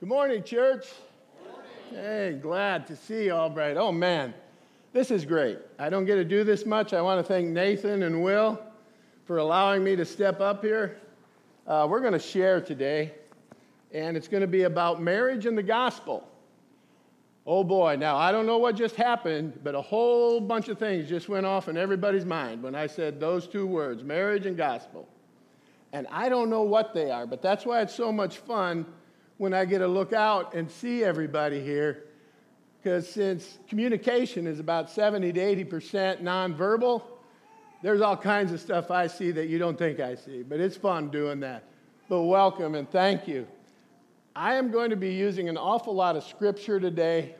Good morning, church. Hey, glad to see you all bright. Oh, man, this is great. I don't get to do this much. I want to thank Nathan and Will for allowing me to step up here. Uh, we're going to share today, and it's going to be about marriage and the gospel. Oh boy, now I don't know what just happened, but a whole bunch of things just went off in everybody's mind when I said those two words marriage and gospel. And I don't know what they are, but that's why it's so much fun when I get to look out and see everybody here. Because since communication is about 70 to 80% nonverbal, there's all kinds of stuff I see that you don't think I see. But it's fun doing that. But welcome and thank you. I am going to be using an awful lot of scripture today.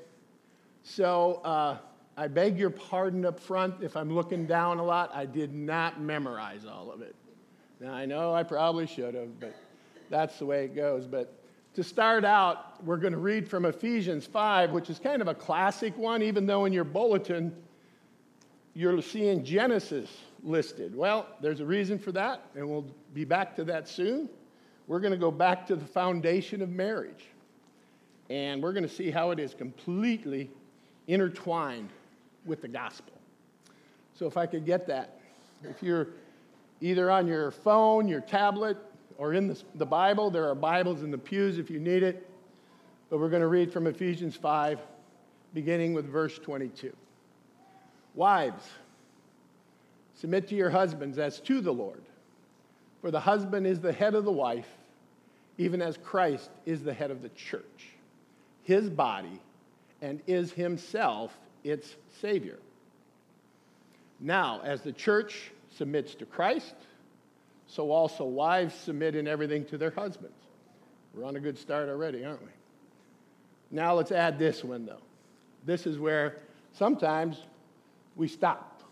So uh, I beg your pardon up front if I'm looking down a lot. I did not memorize all of it. Now, I know I probably should have, but that's the way it goes. But to start out, we're going to read from Ephesians 5, which is kind of a classic one, even though in your bulletin you're seeing Genesis listed. Well, there's a reason for that, and we'll be back to that soon. We're going to go back to the foundation of marriage, and we're going to see how it is completely intertwined with the gospel. So, if I could get that, if you're either on your phone, your tablet, or in the, the Bible. There are Bibles in the pews if you need it. But we're going to read from Ephesians 5, beginning with verse 22. Wives, submit to your husbands as to the Lord. For the husband is the head of the wife, even as Christ is the head of the church, his body, and is himself its Savior. Now, as the church submits to Christ, so also wives submit in everything to their husbands. We're on a good start already, aren't we? Now let's add this one, though. This is where sometimes we stop.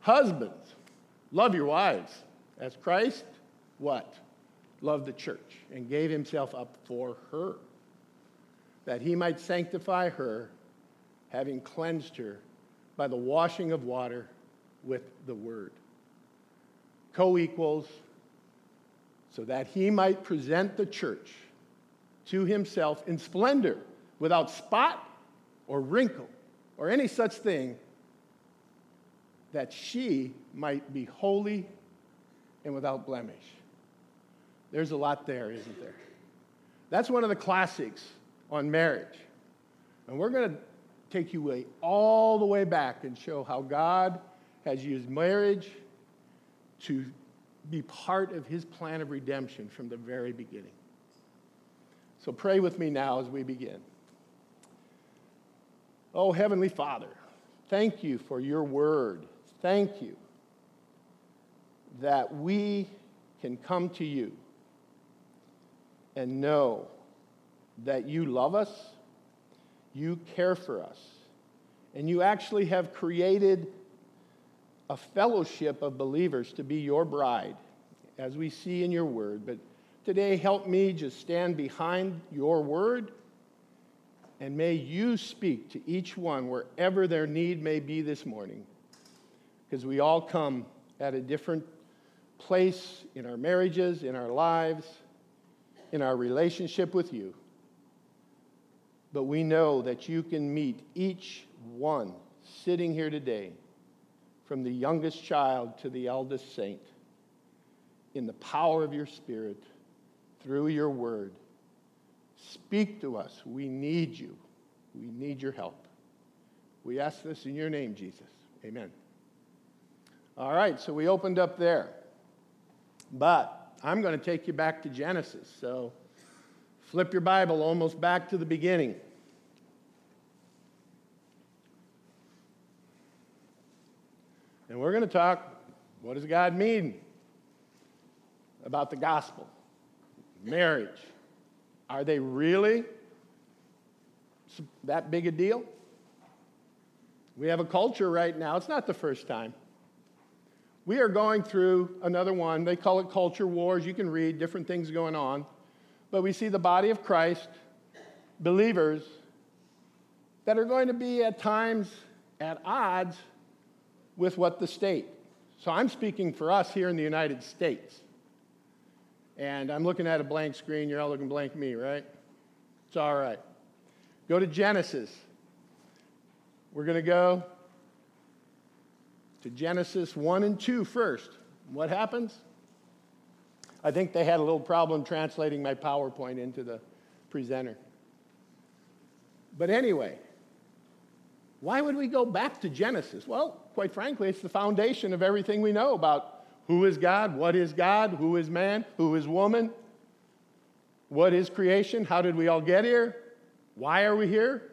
Husbands, love your wives as Christ, what? Loved the church and gave himself up for her, that he might sanctify her, having cleansed her by the washing of water with the word co equals, so that he might present the church to himself in splendor, without spot or wrinkle or any such thing, that she might be holy and without blemish. There's a lot there, isn't there? That's one of the classics on marriage. And we're going to take you all the way back and show how God has used marriage to be part of his plan of redemption from the very beginning. So pray with me now as we begin. Oh, Heavenly Father, thank you for your word. Thank you that we can come to you and know that you love us, you care for us, and you actually have created a fellowship of believers to be your bride, as we see in your word. But today, help me just stand behind your word, and may you speak to each one wherever their need may be this morning. Because we all come at a different place in our marriages, in our lives, in our relationship with you. But we know that you can meet each one sitting here today from the youngest child to the eldest saint, in the power of your Spirit, through your word. Speak to us. We need you. We need your help. We ask this in your name, Jesus. Amen. All right, so we opened up there. But I'm going to take you back to Genesis. So flip your Bible almost back to the beginning. And we're going to talk what does God mean about the gospel? Marriage. Are they really that big a deal? We have a culture right now, it's not the first time. We are going through another one. They call it culture wars. You can read different things going on. But we see the body of Christ, believers, that are going to be at times at odds with what the state. So I'm speaking for us here in the United States. And I'm looking at a blank screen. You're all looking blank me, right? It's all right. Go to Genesis. We're going to go to Genesis 1 and 2 first. What happens? I think they had a little problem translating my PowerPoint into the presenter. But anyway, why would we go back to Genesis? Well, quite frankly, it's the foundation of everything we know about who is God, what is God, who is man, who is woman, what is creation, how did we all get here, why are we here?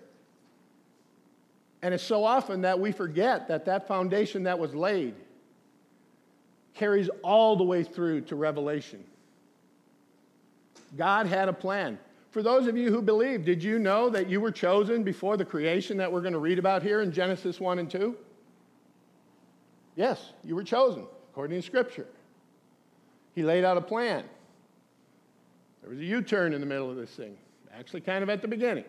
And it's so often that we forget that that foundation that was laid carries all the way through to Revelation. God had a plan. For those of you who believe, did you know that you were chosen before the creation that we're going to read about here in Genesis 1 and 2? Yes, you were chosen according to Scripture. He laid out a plan. There was a U turn in the middle of this thing, actually, kind of at the beginning.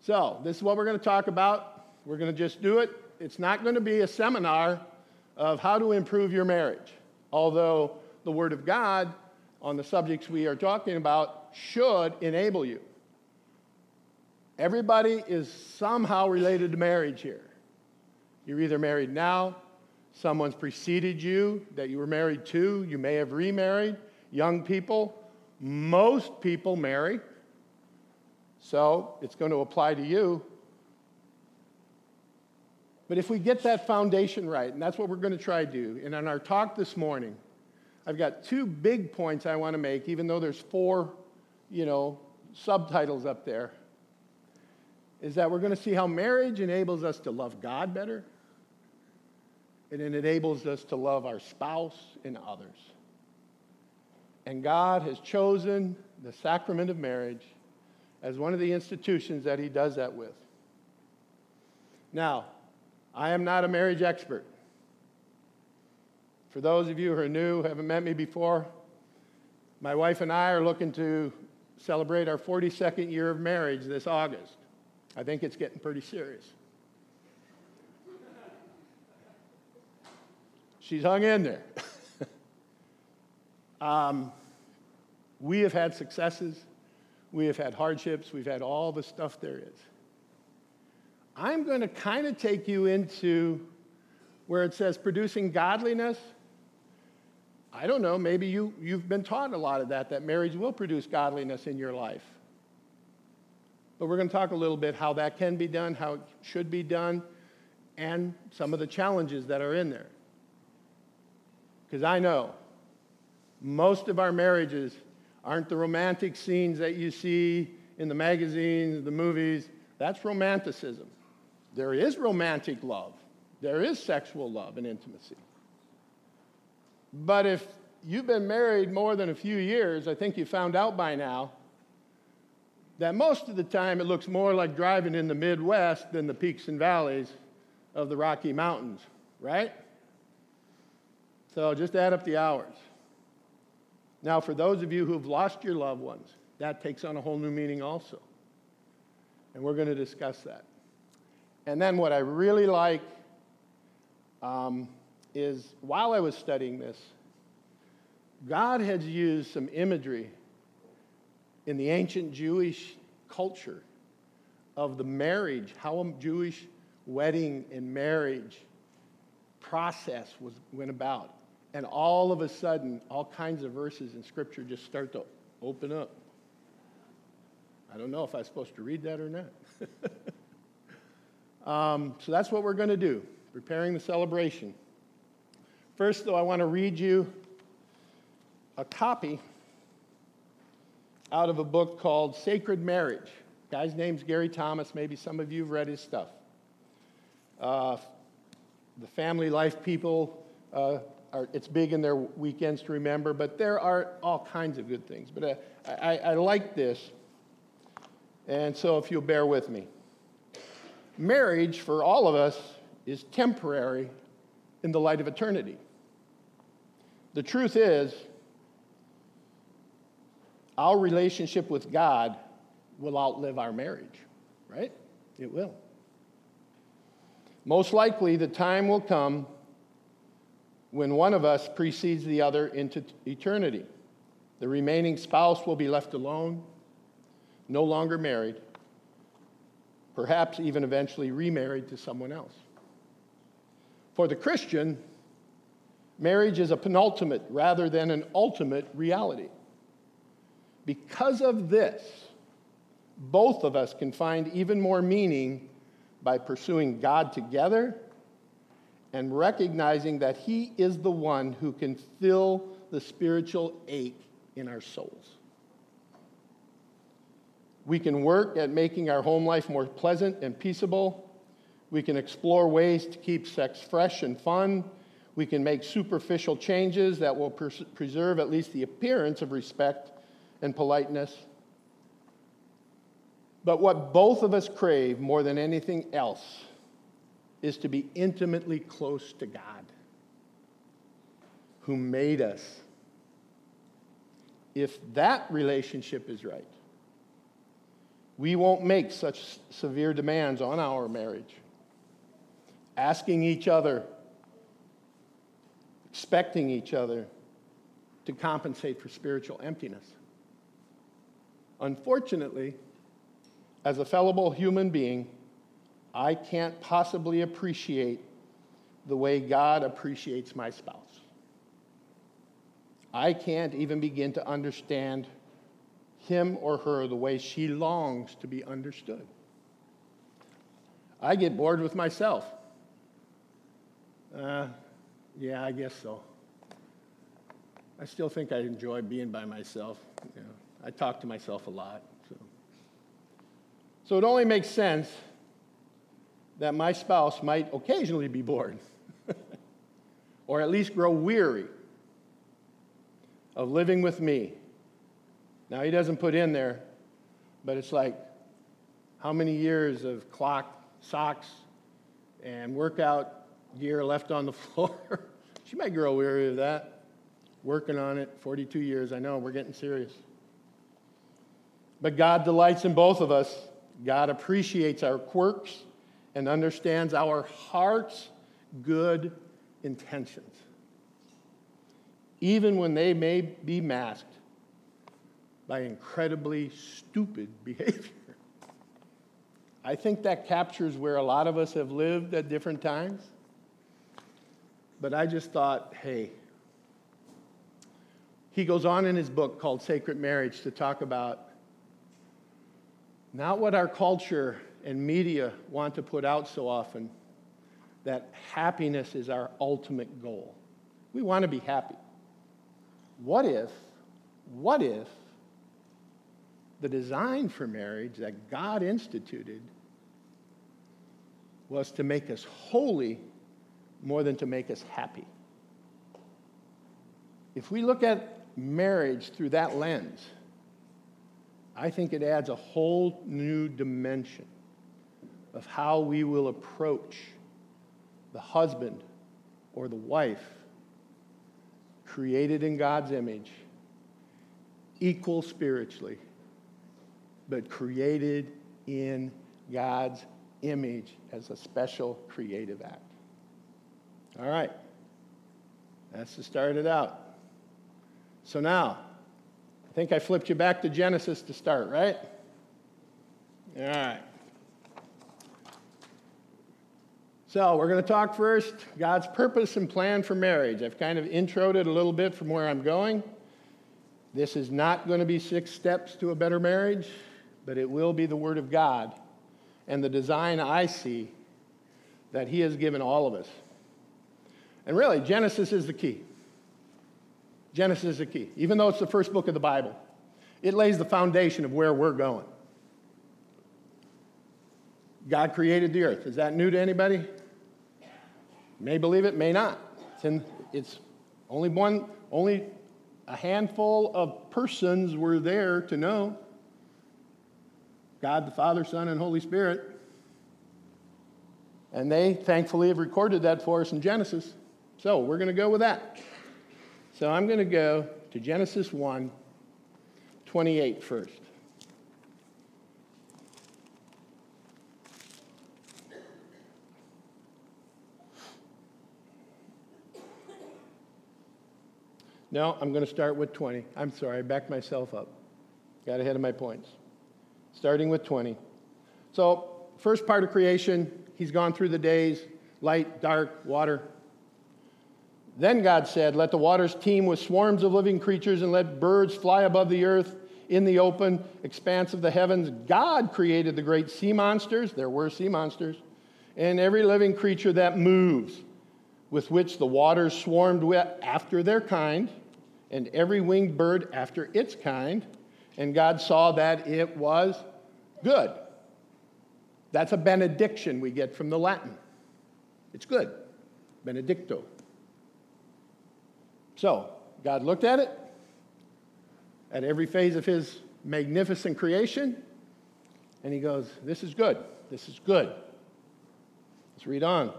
So, this is what we're going to talk about. We're going to just do it. It's not going to be a seminar of how to improve your marriage, although the Word of God on the subjects we are talking about should enable you. Everybody is somehow related to marriage here. You're either married now, someone's preceded you that you were married to, you may have remarried. Young people, most people marry. So it's going to apply to you. But if we get that foundation right, and that's what we're going to try to do, and in our talk this morning, I've got two big points I want to make, even though there's four, you know, subtitles up there. Is that we're going to see how marriage enables us to love God better, and it enables us to love our spouse and others. And God has chosen the sacrament of marriage as one of the institutions that He does that with. Now, I am not a marriage expert. For those of you who are new, haven't met me before, my wife and I are looking to celebrate our 42nd year of marriage this August. I think it's getting pretty serious. She's hung in there. um, we have had successes, we have had hardships, we've had all the stuff there is. I'm going to kind of take you into where it says producing godliness I don't know, maybe you, you've been taught a lot of that, that marriage will produce godliness in your life. But we're going to talk a little bit how that can be done, how it should be done, and some of the challenges that are in there. Because I know most of our marriages aren't the romantic scenes that you see in the magazines, the movies. That's romanticism. There is romantic love, there is sexual love and intimacy. But if you've been married more than a few years, I think you found out by now that most of the time it looks more like driving in the Midwest than the peaks and valleys of the Rocky Mountains, right? So just add up the hours. Now, for those of you who've lost your loved ones, that takes on a whole new meaning also. And we're going to discuss that. And then what I really like um, is while I was studying this, God has used some imagery in the ancient Jewish culture of the marriage, how a Jewish wedding and marriage process was, went about. And all of a sudden, all kinds of verses in Scripture just start to open up. I don't know if I'm supposed to read that or not. um, so that's what we're going to do, preparing the celebration. First, though, I want to read you a copy out of a book called Sacred Marriage. Guy's name's Gary Thomas. Maybe some of you have read his stuff. Uh, the family life people, uh, are, it's big in their weekends to remember, but there are all kinds of good things. But uh, I, I like this, and so if you'll bear with me. Marriage, for all of us, is temporary in the light of eternity. The truth is, our relationship with God will outlive our marriage, right? It will. Most likely, the time will come when one of us precedes the other into eternity. The remaining spouse will be left alone. no longer married, perhaps even eventually remarried to someone else. For the Christian, marriage is a penultimate rather than an ultimate reality. Because of this, both of us can find even more meaning by pursuing God together and recognizing that He is the one who can fill the spiritual ache in our souls. We can work at making our home life more pleasant and peaceable. We can explore ways to keep sex fresh and fun. We can make superficial changes that will preserve at least the appearance of respect and politeness. But what both of us crave more than anything else is to be intimately close to God, who made us. If that relationship is right, we won't make such severe demands on our marriage. Asking each other, expecting each other to compensate for spiritual emptiness. Unfortunately, as a fallible human being, I can't possibly appreciate the way God appreciates my spouse. I can't even begin to understand him or her the way she longs to be understood. I get bored with myself. Uh, yeah, I guess so. I still think I enjoy being by myself. You know, I talk to myself a lot. So. so it only makes sense that my spouse might occasionally be bored, or at least grow weary of living with me. Now, he doesn't put in there, but it's like how many years of clock, socks, and workout gear left on the floor? she might grow weary of that. Working on it, 42 years, I know, we're getting serious. But God delights in both of us. God appreciates our quirks and understands our heart's good intentions, even when they may be masked by incredibly stupid behavior. I think that captures where a lot of us have lived at different times. But I just thought, hey, he goes on in his book called Sacred Marriage to talk about not what our culture and media want to put out so often that happiness is our ultimate goal. We want to be happy. What if, what if the design for marriage that God instituted was to make us holy more than to make us happy? If we look at marriage through that lens, I think it adds a whole new dimension of how we will approach the husband or the wife created in God's image, equal spiritually, but created in God's image as a special creative act. All right. That's to start it out. So now, I think I flipped you back to Genesis to start, right? All right. So, we're going to talk first God's purpose and plan for marriage. I've kind of introed it a little bit from where I'm going. This is not going to be six steps to a better marriage, but it will be the Word of God and the design I see that He has given all of us. And really, Genesis is the key. Genesis is the key. Even though it's the first book of the Bible, it lays the foundation of where we're going. God created the earth. Is that new to anybody? May believe it, may not. It's, in, it's only one, only a handful of persons were there to know. God the Father, Son, and Holy Spirit. And they thankfully have recorded that for us in Genesis. So we're going to go with that. So I'm going to go to Genesis 1 28 first. No, I'm going to start with 20. I'm sorry, I backed myself up. Got ahead of my points. starting with 20. So, first part of creation, he's gone through the days light, dark, water. Then God said, Let the waters teem with swarms of living creatures, and let birds fly above the earth in the open expanse of the heavens. God created the great sea monsters, there were sea monsters, and every living creature that moves, with which the waters swarmed after their kind, and every winged bird after its kind. And God saw that it was good. That's a benediction we get from the Latin. It's good. Benedicto. So, God looked at it, at every phase of his magnificent creation, and he goes, This is good. This is good. Let's read on.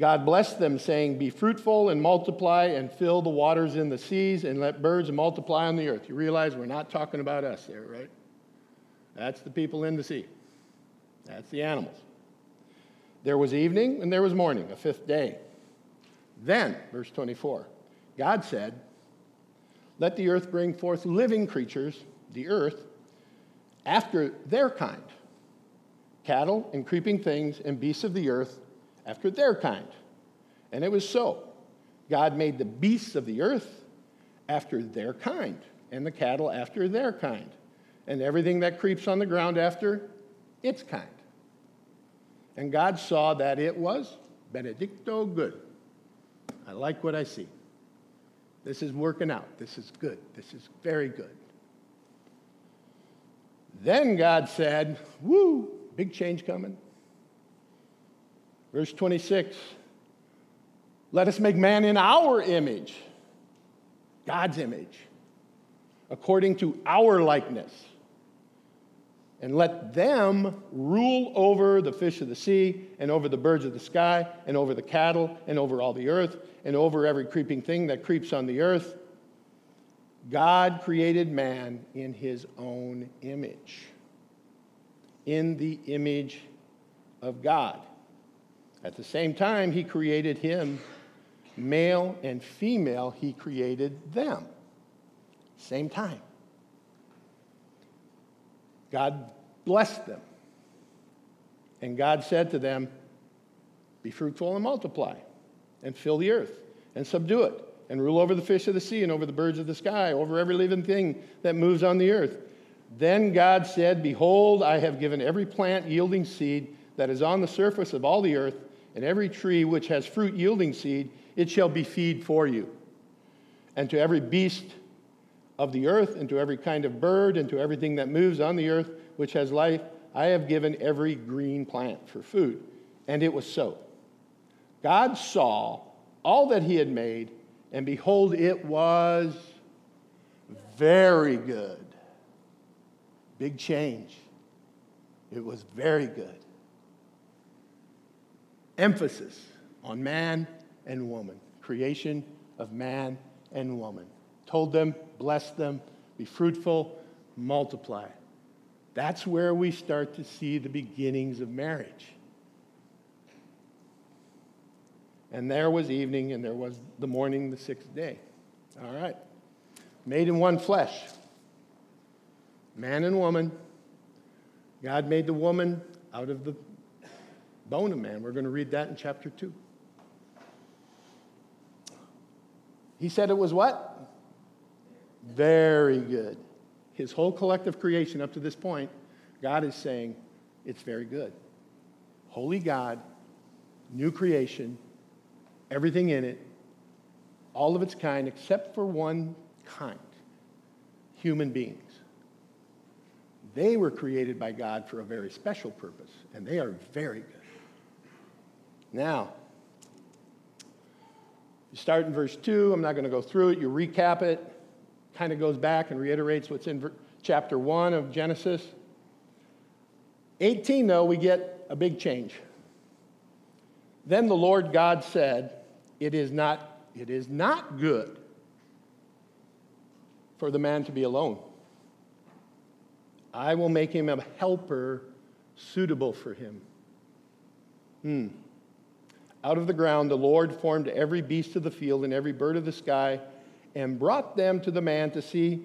God blessed them, saying, Be fruitful and multiply and fill the waters in the seas and let birds multiply on the earth. You realize we're not talking about us there, right? That's the people in the sea, that's the animals. There was evening and there was morning, a fifth day. Then, verse 24, God said, Let the earth bring forth living creatures, the earth, after their kind cattle and creeping things and beasts of the earth after their kind. And it was so. God made the beasts of the earth after their kind, and the cattle after their kind, and everything that creeps on the ground after its kind. And God saw that it was benedicto good. I like what I see. This is working out. This is good. This is very good. Then God said, Woo, big change coming. Verse 26 Let us make man in our image, God's image, according to our likeness and let them rule over the fish of the sea, and over the birds of the sky, and over the cattle, and over all the earth, and over every creeping thing that creeps on the earth. God created man in his own image, in the image of God. At the same time, he created him, male and female, he created them. Same time. God blessed them. And God said to them, Be fruitful and multiply, and fill the earth, and subdue it, and rule over the fish of the sea, and over the birds of the sky, over every living thing that moves on the earth. Then God said, Behold, I have given every plant yielding seed that is on the surface of all the earth, and every tree which has fruit yielding seed, it shall be feed for you. And to every beast of the earth, and to every kind of bird, and to everything that moves on the earth, which has life, I have given every green plant for food. And it was so. God saw all that he had made, and behold, it was very good. Big change. It was very good. Emphasis on man and woman, creation of man and woman. Told them, bless them, be fruitful, multiply. That's where we start to see the beginnings of marriage. And there was evening, and there was the morning, the sixth day. All right. Made in one flesh. Man and woman. God made the woman out of the bone of man. We're going to read that in chapter 2. He said it was what? Very good. His whole collective creation up to this point, God is saying it's very good. Holy God, new creation, everything in it, all of its kind, except for one kind human beings. They were created by God for a very special purpose, and they are very good. Now, you start in verse 2. I'm not going to go through it. You recap it kind of goes back and reiterates what's in chapter 1 of Genesis. 18, though, we get a big change. Then the Lord God said, It is not, it is not good for the man to be alone. I will make him a helper suitable for him. Hmm. Out of the ground, the Lord formed every beast of the field and every bird of the sky and brought them to the man to see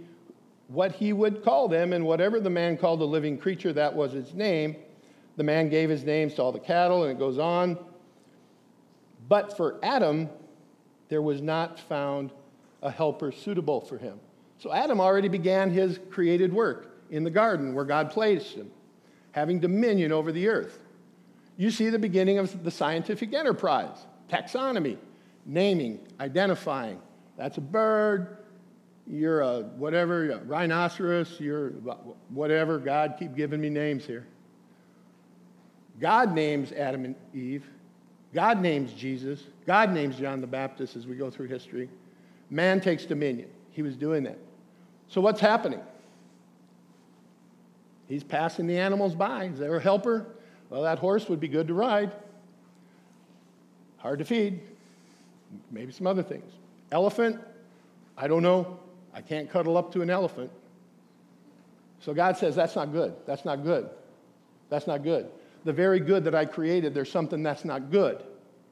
what he would call them, and whatever the man called a living creature, that was its name. The man gave his names to all the cattle, and it goes on. But for Adam, there was not found a helper suitable for him. So Adam already began his created work in the garden where God placed him, having dominion over the earth. You see the beginning of the scientific enterprise taxonomy, naming, identifying. That's a bird. You're a whatever, a rhinoceros, you're whatever. God, keep giving me names here. God names Adam and Eve. God names Jesus. God names John the Baptist as we go through history. Man takes dominion. He was doing that. So, what's happening? He's passing the animals by. Is there a helper? Well, that horse would be good to ride. Hard to feed. Maybe some other things. Elephant? I don't know. I can't cuddle up to an elephant. So God says, That's not good. That's not good. That's not good. The very good that I created, there's something that's not good.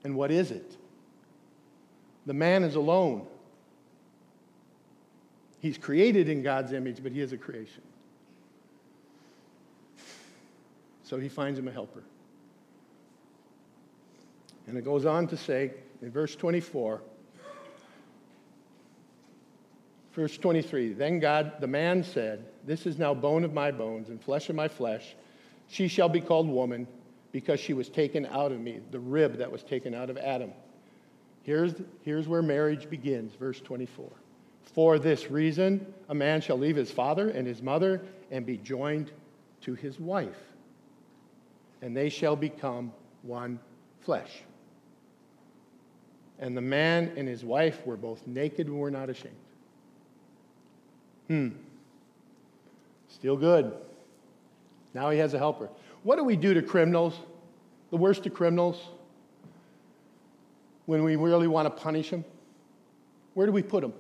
And what is it? The man is alone. He's created in God's image, but he is a creation. So he finds him a helper. And it goes on to say in verse 24, verse 23, then God, the man said, This is now bone of my bones and flesh of my flesh. She shall be called woman because she was taken out of me, the rib that was taken out of Adam. Here's, here's where marriage begins, verse 24. For this reason, a man shall leave his father and his mother and be joined to his wife, and they shall become one flesh. And the man and his wife were both naked and were not ashamed. Hmm. Still good. Now he has a helper. What do we do to criminals? The worst of criminals? When we really want to punish them? Where do we put them?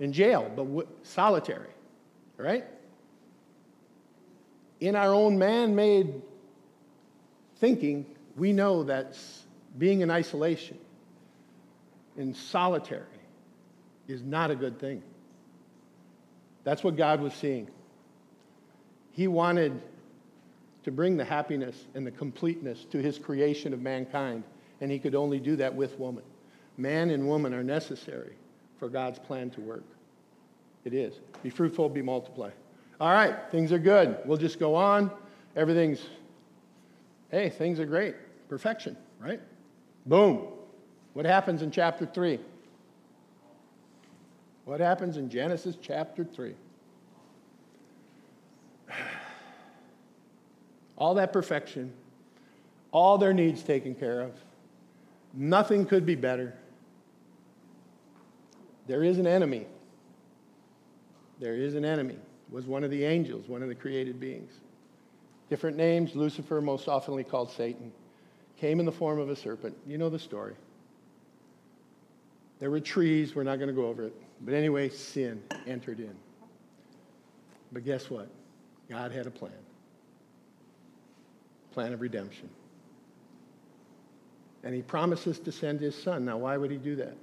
In jail, but w- solitary, right? In our own man made thinking, we know that being in isolation, in solitary, is not a good thing. That's what God was seeing. He wanted to bring the happiness and the completeness to his creation of mankind, and he could only do that with woman. Man and woman are necessary for God's plan to work. It is. Be fruitful, be multiply. All right, things are good. We'll just go on. Everything's, hey, things are great. Perfection, right? Boom. What happens in chapter 3? What happens in Genesis chapter 3? all that perfection, all their needs taken care of. Nothing could be better. There is an enemy. There is an enemy. It Was one of the angels, one of the created beings. Different names, Lucifer, most oftenly called Satan, came in the form of a serpent. You know the story. There were trees, we're not going to go over it. But anyway, sin entered in. But guess what? God had a plan plan of redemption. And he promises to send his son. Now, why would he do that?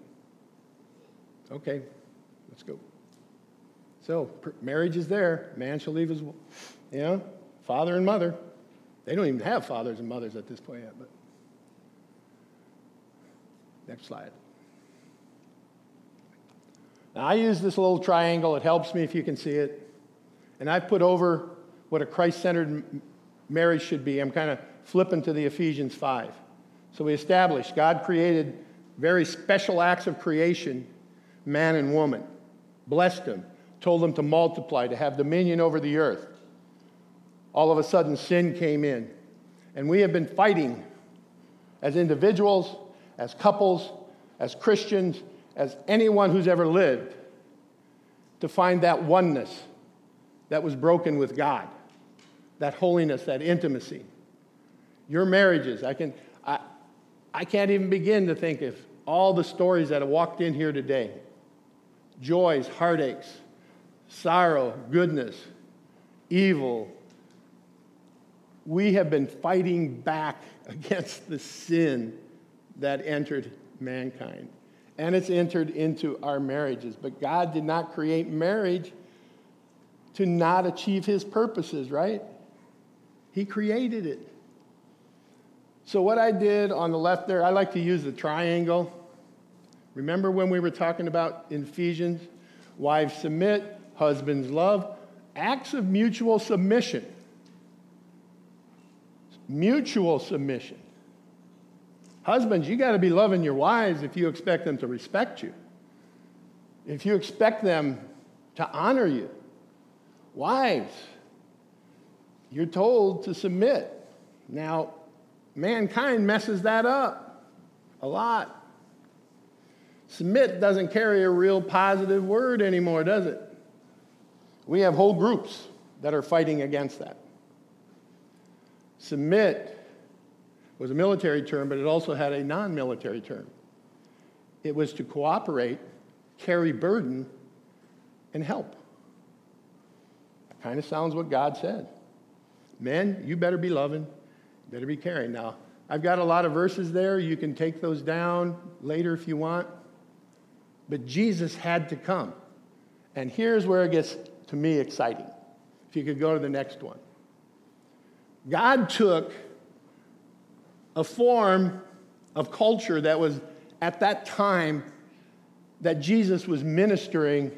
Okay, let's go. So, marriage is there. Man shall leave his, you know, father and mother. They don't even have fathers and mothers at this point yet, but. Next slide. Now, I use this little triangle. It helps me if you can see it. And I've put over what a Christ centered marriage should be. I'm kind of flipping to the Ephesians 5. So we established God created very special acts of creation, man and woman, blessed them, told them to multiply, to have dominion over the earth. All of a sudden, sin came in. And we have been fighting as individuals, as couples, as Christians, as anyone who's ever lived to find that oneness that was broken with God that holiness, that intimacy. Your marriages, I, can, I, I can't even begin to think of all the stories that have walked in here today joys, heartaches, sorrow, goodness, evil. We have been fighting back against the sin that entered mankind. And it's entered into our marriages. But God did not create marriage to not achieve his purposes, right? He created it. So, what I did on the left there, I like to use the triangle. Remember when we were talking about Ephesians? Wives submit, husbands love, acts of mutual submission. Mutual submission. Husbands, you got to be loving your wives if you expect them to respect you, if you expect them to honor you. Wives, you're told to submit. Now, mankind messes that up a lot. Submit doesn't carry a real positive word anymore, does it? We have whole groups that are fighting against that. Submit was a military term, but it also had a non military term. It was to cooperate, carry burden, and help. Kind of sounds what God said. Men, you better be loving, better be caring. Now, I've got a lot of verses there. You can take those down later if you want. But Jesus had to come. And here's where it gets to me exciting. If you could go to the next one. God took a form of culture that was at that time that Jesus was ministering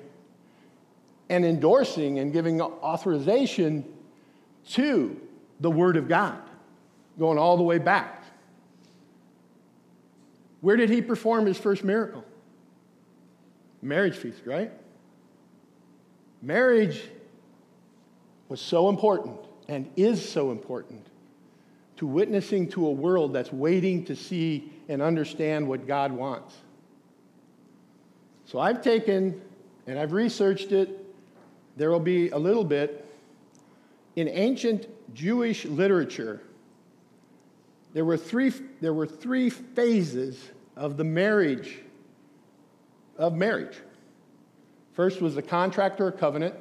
and endorsing and giving authorization to the Word of God, going all the way back. Where did he perform his first miracle? Marriage feast, right? Marriage was so important and is so important to witnessing to a world that's waiting to see and understand what God wants. So I've taken and I've researched it. There will be a little bit. In ancient Jewish literature, there were three, there were three phases of the marriage of marriage. First was the contract or covenant.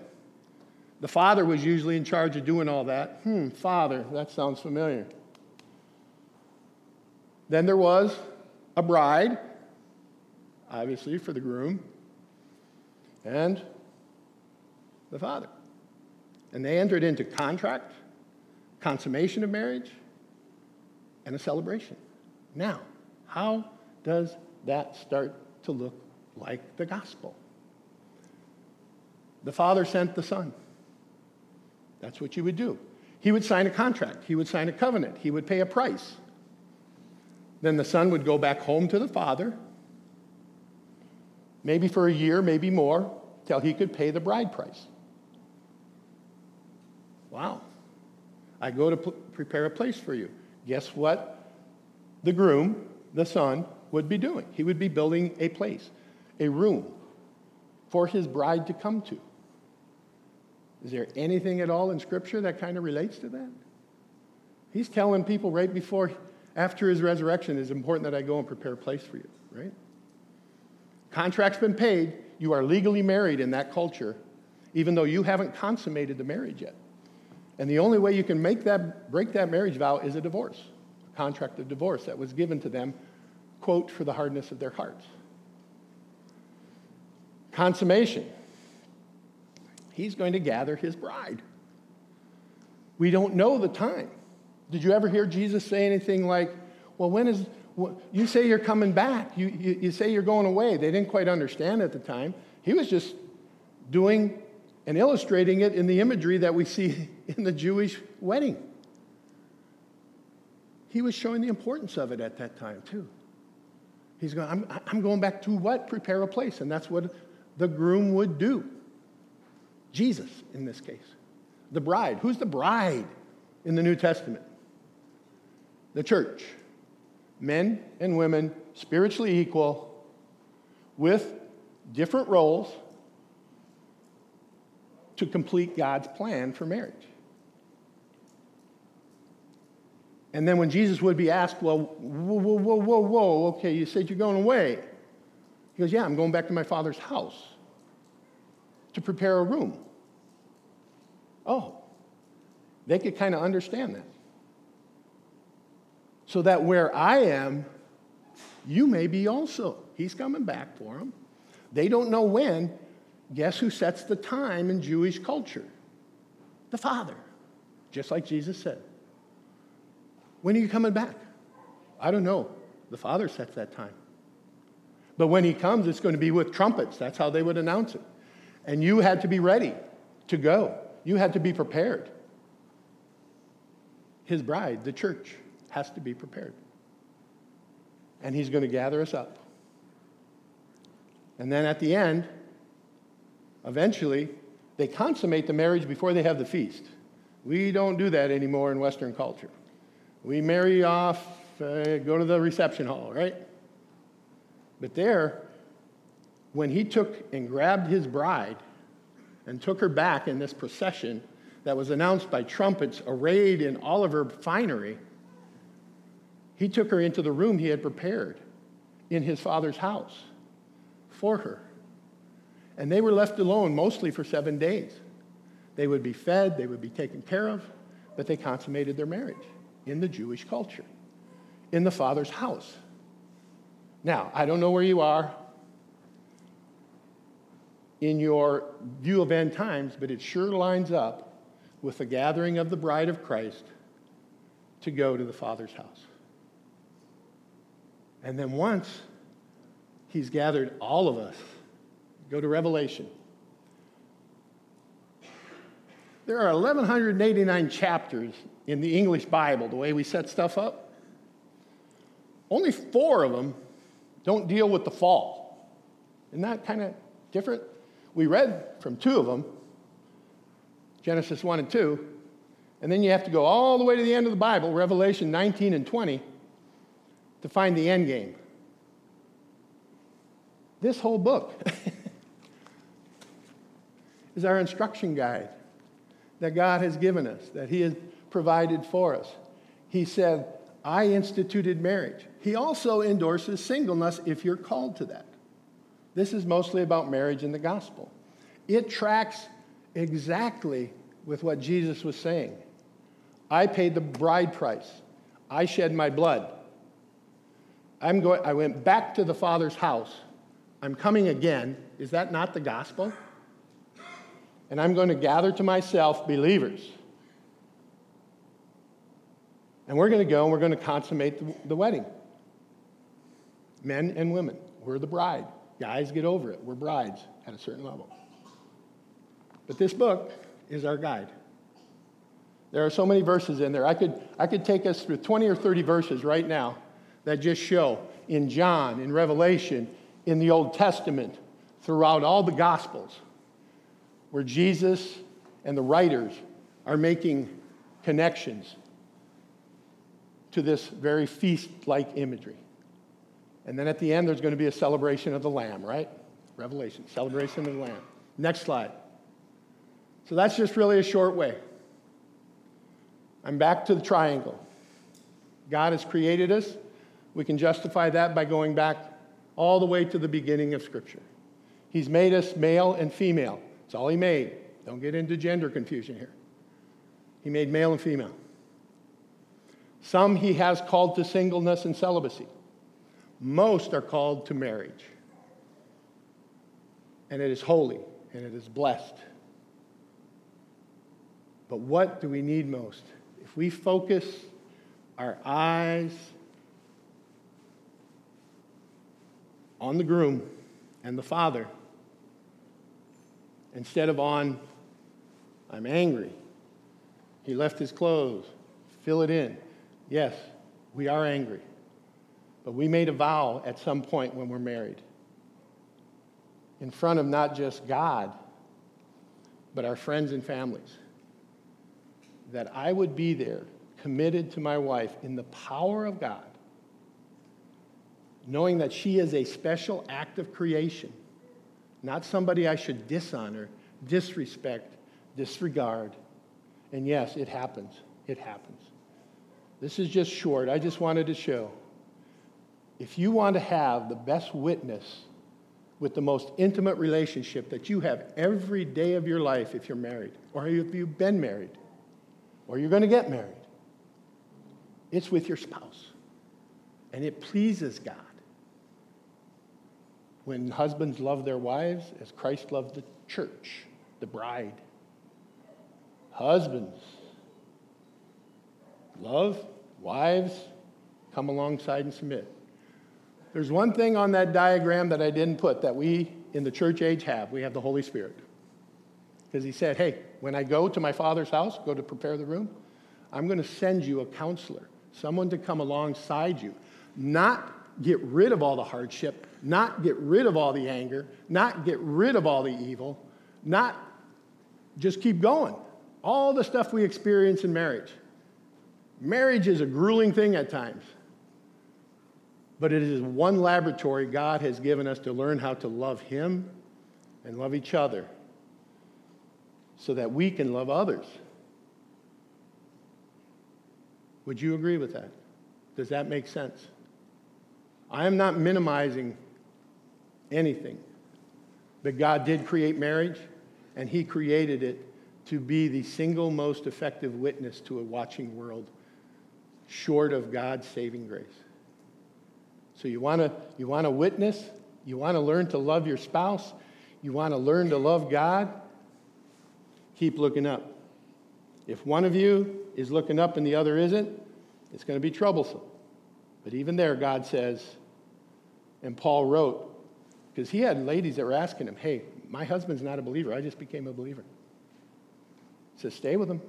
The father was usually in charge of doing all that. Hmm, father, that sounds familiar. Then there was a bride, obviously for the groom, and the father. And they entered into contract, consummation of marriage, and a celebration. Now, how does that start to look like the gospel. The Father sent the Son. That's what you would do. He would sign a contract, he would sign a covenant, he would pay a price. Then the Son would go back home to the Father, maybe for a year, maybe more, till he could pay the bride price. Wow. I go to prepare a place for you. Guess what? The groom, the son, would be doing. He would be building a place a room for his bride to come to. Is there anything at all in Scripture that kind of relates to that? He's telling people right before, after his resurrection, it's important that I go and prepare a place for you, right? Contract's been paid. You are legally married in that culture, even though you haven't consummated the marriage yet. And the only way you can make that, break that marriage vow is a divorce, a contract of divorce that was given to them, quote, for the hardness of their hearts. Consummation. He's going to gather his bride. We don't know the time. Did you ever hear Jesus say anything like, Well, when is, you say you're coming back, you, you, you say you're going away? They didn't quite understand at the time. He was just doing and illustrating it in the imagery that we see in the Jewish wedding. He was showing the importance of it at that time, too. He's going, I'm, I'm going back to what? Prepare a place. And that's what the groom would do. Jesus, in this case. The bride. Who's the bride in the New Testament? The church. Men and women, spiritually equal, with different roles to complete God's plan for marriage. And then when Jesus would be asked, Well, whoa, whoa, whoa, whoa, whoa, okay, you said you're going away. He goes, Yeah, I'm going back to my father's house to prepare a room. Oh, they could kind of understand that. So that where I am, you may be also. He's coming back for them. They don't know when. Guess who sets the time in Jewish culture? The Father, just like Jesus said. When are you coming back? I don't know. The Father sets that time. But when He comes, it's going to be with trumpets. That's how they would announce it. And you had to be ready to go, you had to be prepared. His bride, the church, has to be prepared. And He's going to gather us up. And then at the end, eventually, they consummate the marriage before they have the feast. We don't do that anymore in Western culture. We marry off, uh, go to the reception hall, right? But there, when he took and grabbed his bride and took her back in this procession that was announced by trumpets arrayed in all of her finery, he took her into the room he had prepared in his father's house for her. And they were left alone mostly for seven days. They would be fed, they would be taken care of, but they consummated their marriage in the Jewish culture, in the father's house. Now, I don't know where you are in your view of end times, but it sure lines up with the gathering of the bride of Christ to go to the Father's house. And then once he's gathered all of us, go to Revelation. There are 1,189 chapters in the English Bible, the way we set stuff up. Only four of them don't deal with the fall. Isn't that kind of different? We read from two of them Genesis 1 and 2. And then you have to go all the way to the end of the Bible, Revelation 19 and 20, to find the end game. This whole book is our instruction guide that God has given us, that He has provided for us. He said, I instituted marriage. He also endorses singleness if you're called to that. This is mostly about marriage in the gospel. It tracks exactly with what Jesus was saying. I paid the bride price. I shed my blood. I'm going, I went back to the Father's house. I'm coming again. Is that not the gospel? And I'm going to gather to myself believers and we're going to go and we're going to consummate the, the wedding. Men and women, we're the bride. Guys, get over it. We're brides at a certain level. But this book is our guide. There are so many verses in there. I could, I could take us through 20 or 30 verses right now that just show in John, in Revelation, in the Old Testament, throughout all the Gospels, where Jesus and the writers are making connections to this very feast like imagery. And then at the end, there's going to be a celebration of the Lamb, right? Revelation, celebration of the Lamb. Next slide. So that's just really a short way. I'm back to the triangle. God has created us. We can justify that by going back all the way to the beginning of Scripture. He's made us male and female. That's all He made. Don't get into gender confusion here. He made male and female. Some he has called to singleness and celibacy. Most are called to marriage. And it is holy and it is blessed. But what do we need most? If we focus our eyes on the groom and the father instead of on, I'm angry, he left his clothes, fill it in. Yes, we are angry. But we made a vow at some point when we're married in front of not just God, but our friends and families that I would be there committed to my wife in the power of God, knowing that she is a special act of creation, not somebody I should dishonor, disrespect, disregard. And yes, it happens. It happens. This is just short. I just wanted to show. If you want to have the best witness with the most intimate relationship that you have every day of your life if you're married, or if you've been married, or you're going to get married, it's with your spouse. And it pleases God. When husbands love their wives as Christ loved the church, the bride. Husbands, love, wives, come alongside and submit. There's one thing on that diagram that I didn't put that we in the church age have. We have the Holy Spirit. Because he said, hey, when I go to my father's house, go to prepare the room, I'm going to send you a counselor, someone to come alongside you, not get rid of all the hardship, not get rid of all the anger, not get rid of all the evil, not just keep going. All the stuff we experience in marriage. Marriage is a grueling thing at times, but it is one laboratory God has given us to learn how to love Him and love each other so that we can love others. Would you agree with that? Does that make sense? I am not minimizing anything. But God did create marriage, and He created it to be the single most effective witness to a watching world, short of God's saving grace. So you want to you want to witness, you want to learn to love your spouse, you want to learn to love God, keep looking up. If one of you is looking up and the other isn't, it's going to be troublesome. But even there, God says, and Paul wrote, because he had ladies that were asking him, hey, my husband's not a believer. I just became a believer. He says, stay with him.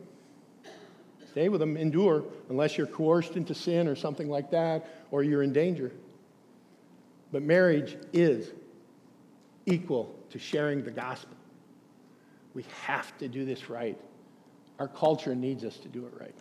Stay with him. Endure, unless you're coerced into sin or something like that, or you're in danger. But marriage is equal to sharing the gospel. We have to do this right. Our culture needs us to do it right.